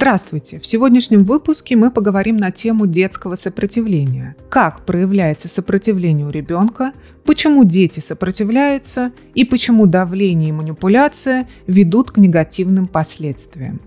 Здравствуйте! В сегодняшнем выпуске мы поговорим на тему детского сопротивления. Как проявляется сопротивление у ребенка, почему дети сопротивляются и почему давление и манипуляция ведут к негативным последствиям.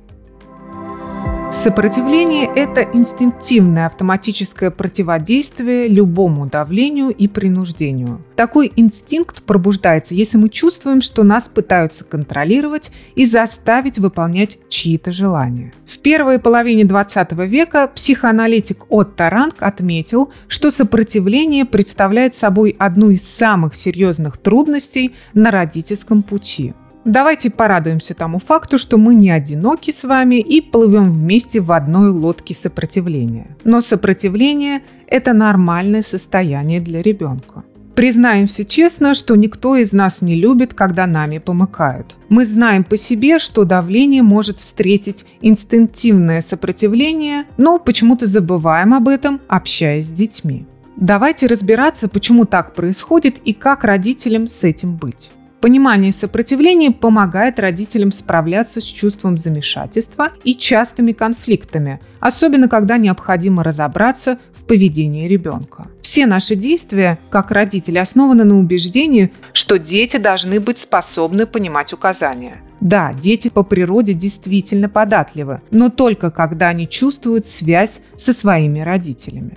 Сопротивление – это инстинктивное автоматическое противодействие любому давлению и принуждению. Такой инстинкт пробуждается, если мы чувствуем, что нас пытаются контролировать и заставить выполнять чьи-то желания. В первой половине 20 века психоаналитик Отто Ранг отметил, что сопротивление представляет собой одну из самых серьезных трудностей на родительском пути. Давайте порадуемся тому факту, что мы не одиноки с вами и плывем вместе в одной лодке сопротивления. Но сопротивление – это нормальное состояние для ребенка. Признаемся честно, что никто из нас не любит, когда нами помыкают. Мы знаем по себе, что давление может встретить инстинктивное сопротивление, но почему-то забываем об этом, общаясь с детьми. Давайте разбираться, почему так происходит и как родителям с этим быть. Понимание сопротивления помогает родителям справляться с чувством замешательства и частыми конфликтами, особенно когда необходимо разобраться в поведении ребенка. Все наши действия, как родители, основаны на убеждении, что дети должны быть способны понимать указания. Да, дети по природе действительно податливы, но только когда они чувствуют связь со своими родителями.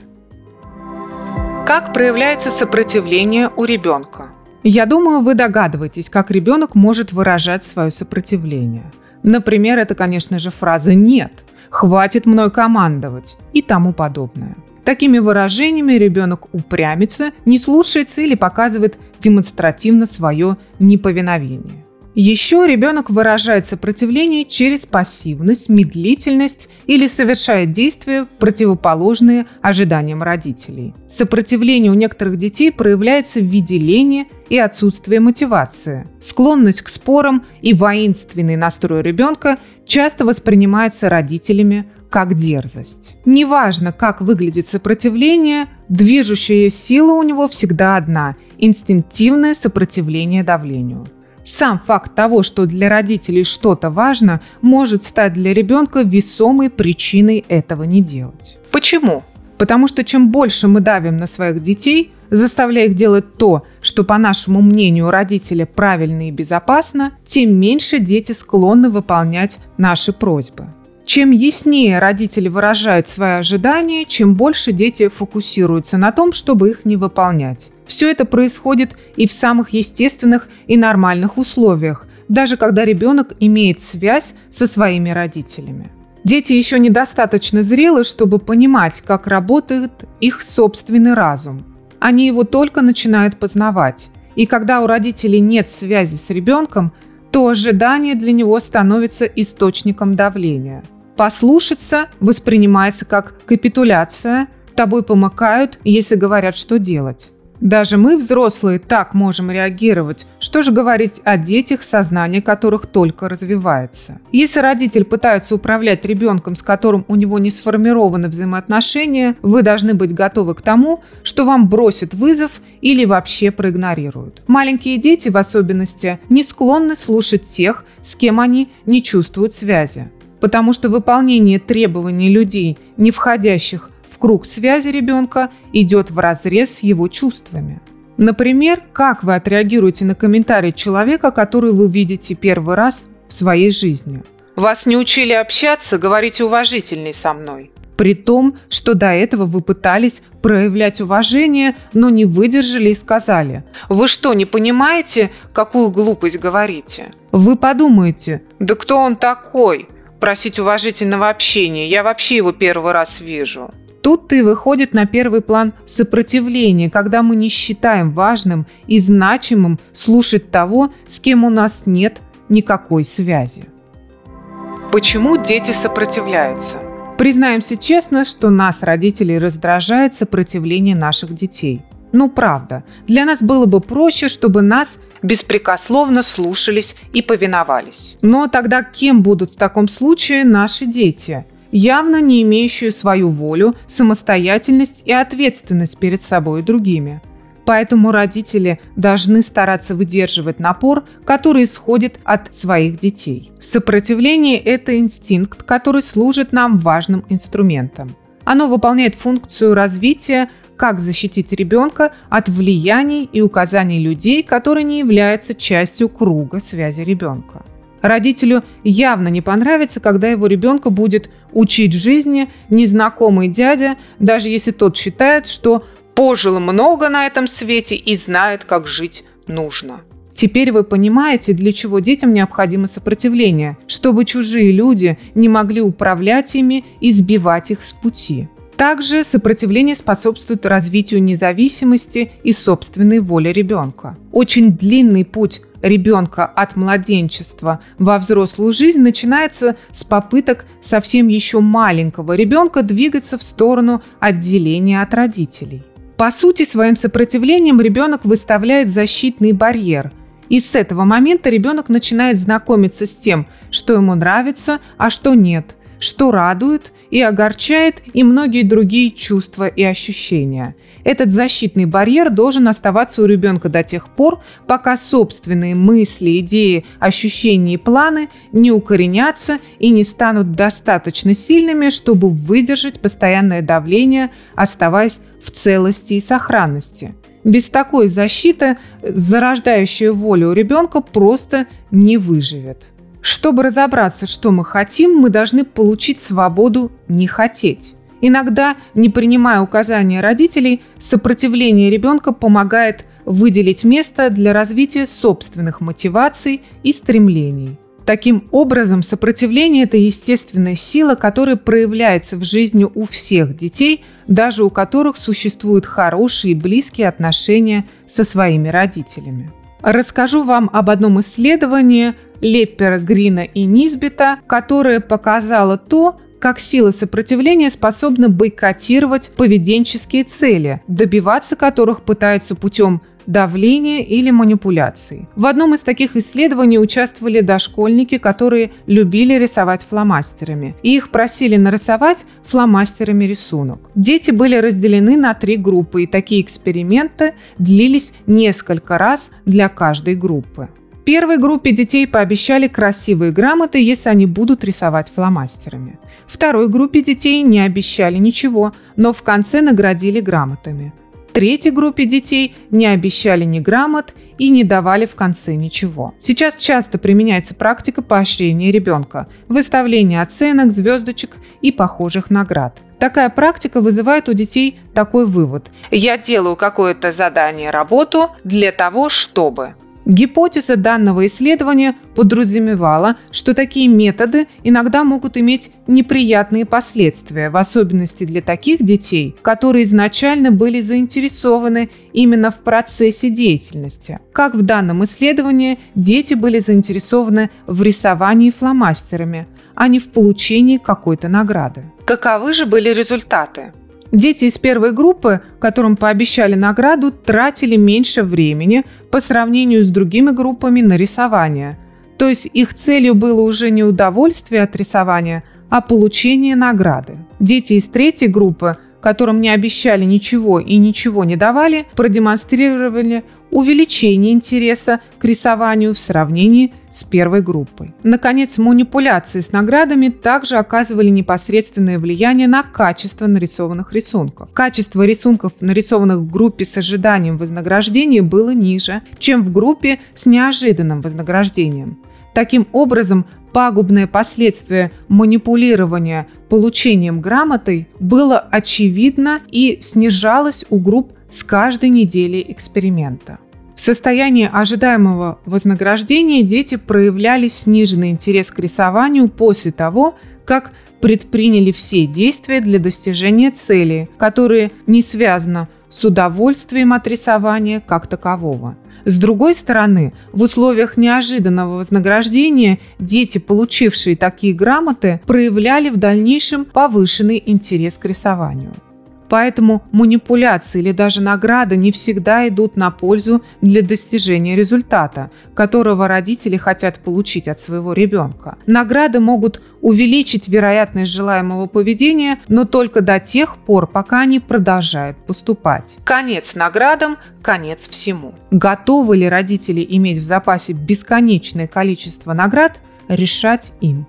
Как проявляется сопротивление у ребенка? Я думаю, вы догадываетесь, как ребенок может выражать свое сопротивление. Например, это, конечно же, фраза «нет», «хватит мной командовать» и тому подобное. Такими выражениями ребенок упрямится, не слушается или показывает демонстративно свое неповиновение. Еще ребенок выражает сопротивление через пассивность, медлительность или совершает действия, противоположные ожиданиям родителей. Сопротивление у некоторых детей проявляется в виде лени и отсутствия мотивации. Склонность к спорам и воинственный настрой ребенка часто воспринимается родителями как дерзость. Неважно, как выглядит сопротивление, движущая сила у него всегда одна – инстинктивное сопротивление давлению. Сам факт того, что для родителей что-то важно, может стать для ребенка весомой причиной этого не делать. Почему? Потому что чем больше мы давим на своих детей, заставляя их делать то, что, по нашему мнению, родителя правильно и безопасно, тем меньше дети склонны выполнять наши просьбы. Чем яснее родители выражают свои ожидания, чем больше дети фокусируются на том, чтобы их не выполнять. Все это происходит и в самых естественных и нормальных условиях, даже когда ребенок имеет связь со своими родителями. Дети еще недостаточно зрелы, чтобы понимать, как работает их собственный разум. Они его только начинают познавать. И когда у родителей нет связи с ребенком, то ожидание для него становится источником давления. Послушаться воспринимается как капитуляция, тобой помыкают, если говорят, что делать. Даже мы, взрослые, так можем реагировать. Что же говорить о детях, сознание которых только развивается? Если родитель пытается управлять ребенком, с которым у него не сформированы взаимоотношения, вы должны быть готовы к тому, что вам бросят вызов или вообще проигнорируют. Маленькие дети, в особенности, не склонны слушать тех, с кем они не чувствуют связи потому что выполнение требований людей, не входящих круг связи ребенка идет в разрез с его чувствами. Например, как вы отреагируете на комментарий человека, который вы видите первый раз в своей жизни? Вас не учили общаться, говорите уважительней со мной. При том, что до этого вы пытались проявлять уважение, но не выдержали и сказали «Вы что, не понимаете, какую глупость говорите?» Вы подумаете «Да кто он такой?» Просить уважительного общения, я вообще его первый раз вижу. Тут и выходит на первый план сопротивление, когда мы не считаем важным и значимым слушать того, с кем у нас нет никакой связи. Почему дети сопротивляются? Признаемся честно, что нас, родителей, раздражает сопротивление наших детей. Ну правда, для нас было бы проще, чтобы нас беспрекословно слушались и повиновались. Но тогда кем будут в таком случае наши дети? явно не имеющую свою волю, самостоятельность и ответственность перед собой и другими. Поэтому родители должны стараться выдерживать напор, который исходит от своих детей. Сопротивление – это инстинкт, который служит нам важным инструментом. Оно выполняет функцию развития как защитить ребенка от влияний и указаний людей, которые не являются частью круга связи ребенка. Родителю явно не понравится, когда его ребенка будет учить жизни незнакомый дядя, даже если тот считает, что пожил много на этом свете и знает, как жить нужно. Теперь вы понимаете, для чего детям необходимо сопротивление, чтобы чужие люди не могли управлять ими и сбивать их с пути. Также сопротивление способствует развитию независимости и собственной воли ребенка. Очень длинный путь ребенка от младенчества во взрослую жизнь начинается с попыток совсем еще маленького ребенка двигаться в сторону отделения от родителей. По сути, своим сопротивлением ребенок выставляет защитный барьер. И с этого момента ребенок начинает знакомиться с тем, что ему нравится, а что нет, что радует и огорчает, и многие другие чувства и ощущения. Этот защитный барьер должен оставаться у ребенка до тех пор, пока собственные мысли, идеи, ощущения и планы не укоренятся и не станут достаточно сильными, чтобы выдержать постоянное давление, оставаясь в целости и сохранности. Без такой защиты зарождающая воля у ребенка просто не выживет. Чтобы разобраться, что мы хотим, мы должны получить свободу не хотеть. Иногда, не принимая указания родителей, сопротивление ребенка помогает выделить место для развития собственных мотиваций и стремлений. Таким образом, сопротивление – это естественная сила, которая проявляется в жизни у всех детей, даже у которых существуют хорошие и близкие отношения со своими родителями. Расскажу вам об одном исследовании Леппера, Грина и Низбита, которое показало то, как сила сопротивления способна бойкотировать поведенческие цели, добиваться которых пытаются путем давления или манипуляций. В одном из таких исследований участвовали дошкольники, которые любили рисовать фломастерами, и их просили нарисовать фломастерами рисунок. Дети были разделены на три группы, и такие эксперименты длились несколько раз для каждой группы. Первой группе детей пообещали красивые грамоты, если они будут рисовать фломастерами. Второй группе детей не обещали ничего, но в конце наградили грамотами. Третьей группе детей не обещали ни грамот и не давали в конце ничего. Сейчас часто применяется практика поощрения ребенка, выставления оценок, звездочек и похожих наград. Такая практика вызывает у детей такой вывод. Я делаю какое-то задание, работу для того, чтобы. Гипотеза данного исследования подразумевала, что такие методы иногда могут иметь неприятные последствия, в особенности для таких детей, которые изначально были заинтересованы именно в процессе деятельности. Как в данном исследовании, дети были заинтересованы в рисовании фломастерами, а не в получении какой-то награды. Каковы же были результаты? Дети из первой группы, которым пообещали награду, тратили меньше времени по сравнению с другими группами на рисование. То есть их целью было уже не удовольствие от рисования, а получение награды. Дети из третьей группы, которым не обещали ничего и ничего не давали, продемонстрировали увеличение интереса к рисованию в сравнении с первой группой. Наконец, манипуляции с наградами также оказывали непосредственное влияние на качество нарисованных рисунков. Качество рисунков, нарисованных в группе с ожиданием вознаграждения, было ниже, чем в группе с неожиданным вознаграждением. Таким образом, пагубное последствие манипулирования получением грамотой было очевидно и снижалось у групп с каждой недели эксперимента. В состоянии ожидаемого вознаграждения дети проявляли сниженный интерес к рисованию после того, как предприняли все действия для достижения цели, которые не связаны с удовольствием от рисования как такового. С другой стороны, в условиях неожиданного вознаграждения дети, получившие такие грамоты, проявляли в дальнейшем повышенный интерес к рисованию. Поэтому манипуляции или даже награды не всегда идут на пользу для достижения результата, которого родители хотят получить от своего ребенка. Награды могут увеличить вероятность желаемого поведения, но только до тех пор, пока они продолжают поступать. Конец наградам, конец всему. Готовы ли родители иметь в запасе бесконечное количество наград, решать им.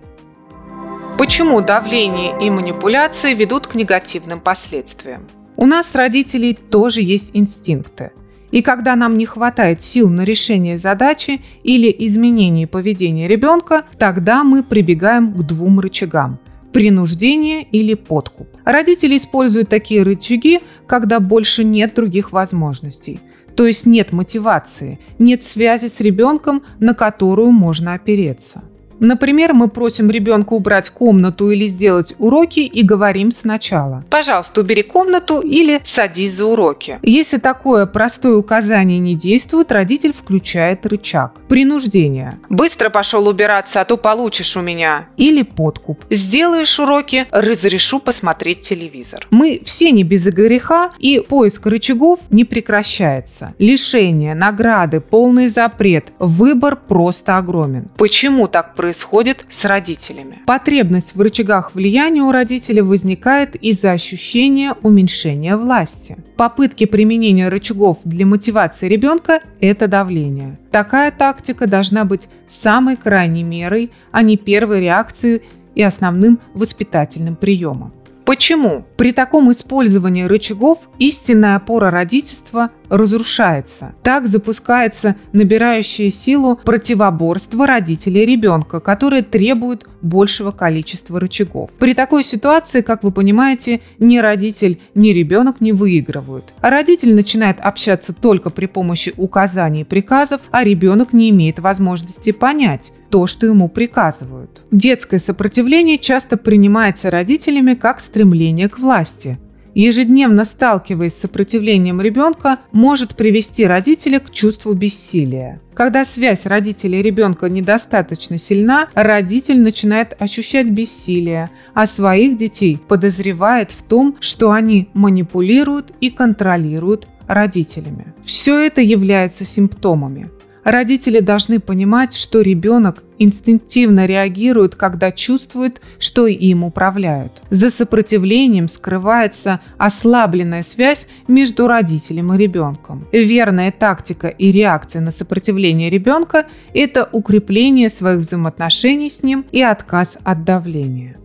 Почему давление и манипуляции ведут к негативным последствиям? У нас, родителей, тоже есть инстинкты. И когда нам не хватает сил на решение задачи или изменение поведения ребенка, тогда мы прибегаем к двум рычагам – принуждение или подкуп. Родители используют такие рычаги, когда больше нет других возможностей. То есть нет мотивации, нет связи с ребенком, на которую можно опереться. Например, мы просим ребенка убрать комнату или сделать уроки и говорим сначала. Пожалуйста, убери комнату или садись за уроки. Если такое простое указание не действует, родитель включает рычаг. Принуждение. Быстро пошел убираться, а то получишь у меня. Или подкуп. Сделаешь уроки, разрешу посмотреть телевизор. Мы все не без греха, и поиск рычагов не прекращается. Лишение, награды, полный запрет. Выбор просто огромен. Почему так происходит? Происходит с родителями. Потребность в рычагах влияния у родителей возникает из-за ощущения уменьшения власти. Попытки применения рычагов для мотивации ребенка – это давление. Такая тактика должна быть самой крайней мерой, а не первой реакцией и основным воспитательным приемом. Почему? При таком использовании рычагов истинная опора родительства разрушается. Так запускается набирающее силу противоборство родителей ребенка, которое требует большего количества рычагов. При такой ситуации, как вы понимаете, ни родитель, ни ребенок не выигрывают. Родитель начинает общаться только при помощи указаний и приказов, а ребенок не имеет возможности понять, то, что ему приказывают. Детское сопротивление часто принимается родителями как стремление к власти. Ежедневно сталкиваясь с сопротивлением ребенка, может привести родителя к чувству бессилия. Когда связь родителя и ребенка недостаточно сильна, родитель начинает ощущать бессилие, а своих детей подозревает в том, что они манипулируют и контролируют родителями. Все это является симптомами. Родители должны понимать, что ребенок инстинктивно реагирует, когда чувствует, что им управляют. За сопротивлением скрывается ослабленная связь между родителем и ребенком. Верная тактика и реакция на сопротивление ребенка – это укрепление своих взаимоотношений с ним и отказ от давления.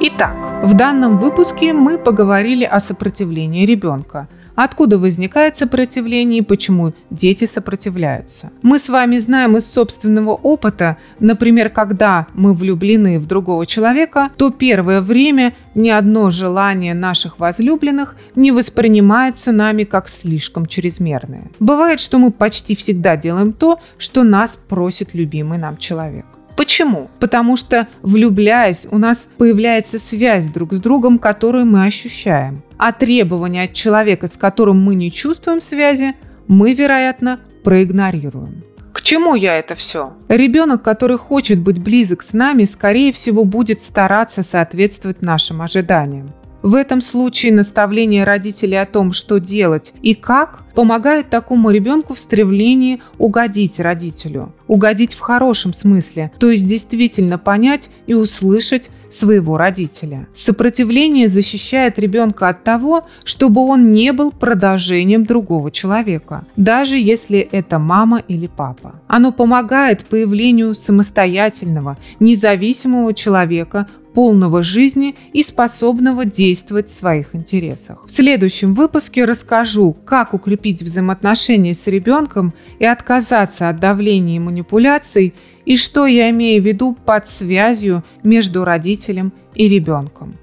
Итак, в данном выпуске мы поговорили о сопротивлении ребенка – Откуда возникает сопротивление и почему дети сопротивляются? Мы с вами знаем из собственного опыта, например, когда мы влюблены в другого человека, то первое время ни одно желание наших возлюбленных не воспринимается нами как слишком чрезмерное. Бывает, что мы почти всегда делаем то, что нас просит любимый нам человек. Почему? Потому что, влюбляясь, у нас появляется связь друг с другом, которую мы ощущаем. А требования от человека, с которым мы не чувствуем связи, мы, вероятно, проигнорируем. К чему я это все? Ребенок, который хочет быть близок с нами, скорее всего, будет стараться соответствовать нашим ожиданиям. В этом случае наставление родителей о том, что делать и как, помогает такому ребенку в стремлении угодить родителю. Угодить в хорошем смысле, то есть действительно понять и услышать своего родителя. Сопротивление защищает ребенка от того, чтобы он не был продолжением другого человека, даже если это мама или папа. Оно помогает появлению самостоятельного, независимого человека полного жизни и способного действовать в своих интересах. В следующем выпуске расскажу, как укрепить взаимоотношения с ребенком и отказаться от давления и манипуляций, и что я имею в виду под связью между родителем и ребенком.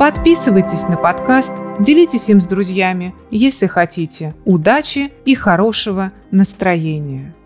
Подписывайтесь на подкаст, делитесь им с друзьями, если хотите. Удачи и хорошего настроения!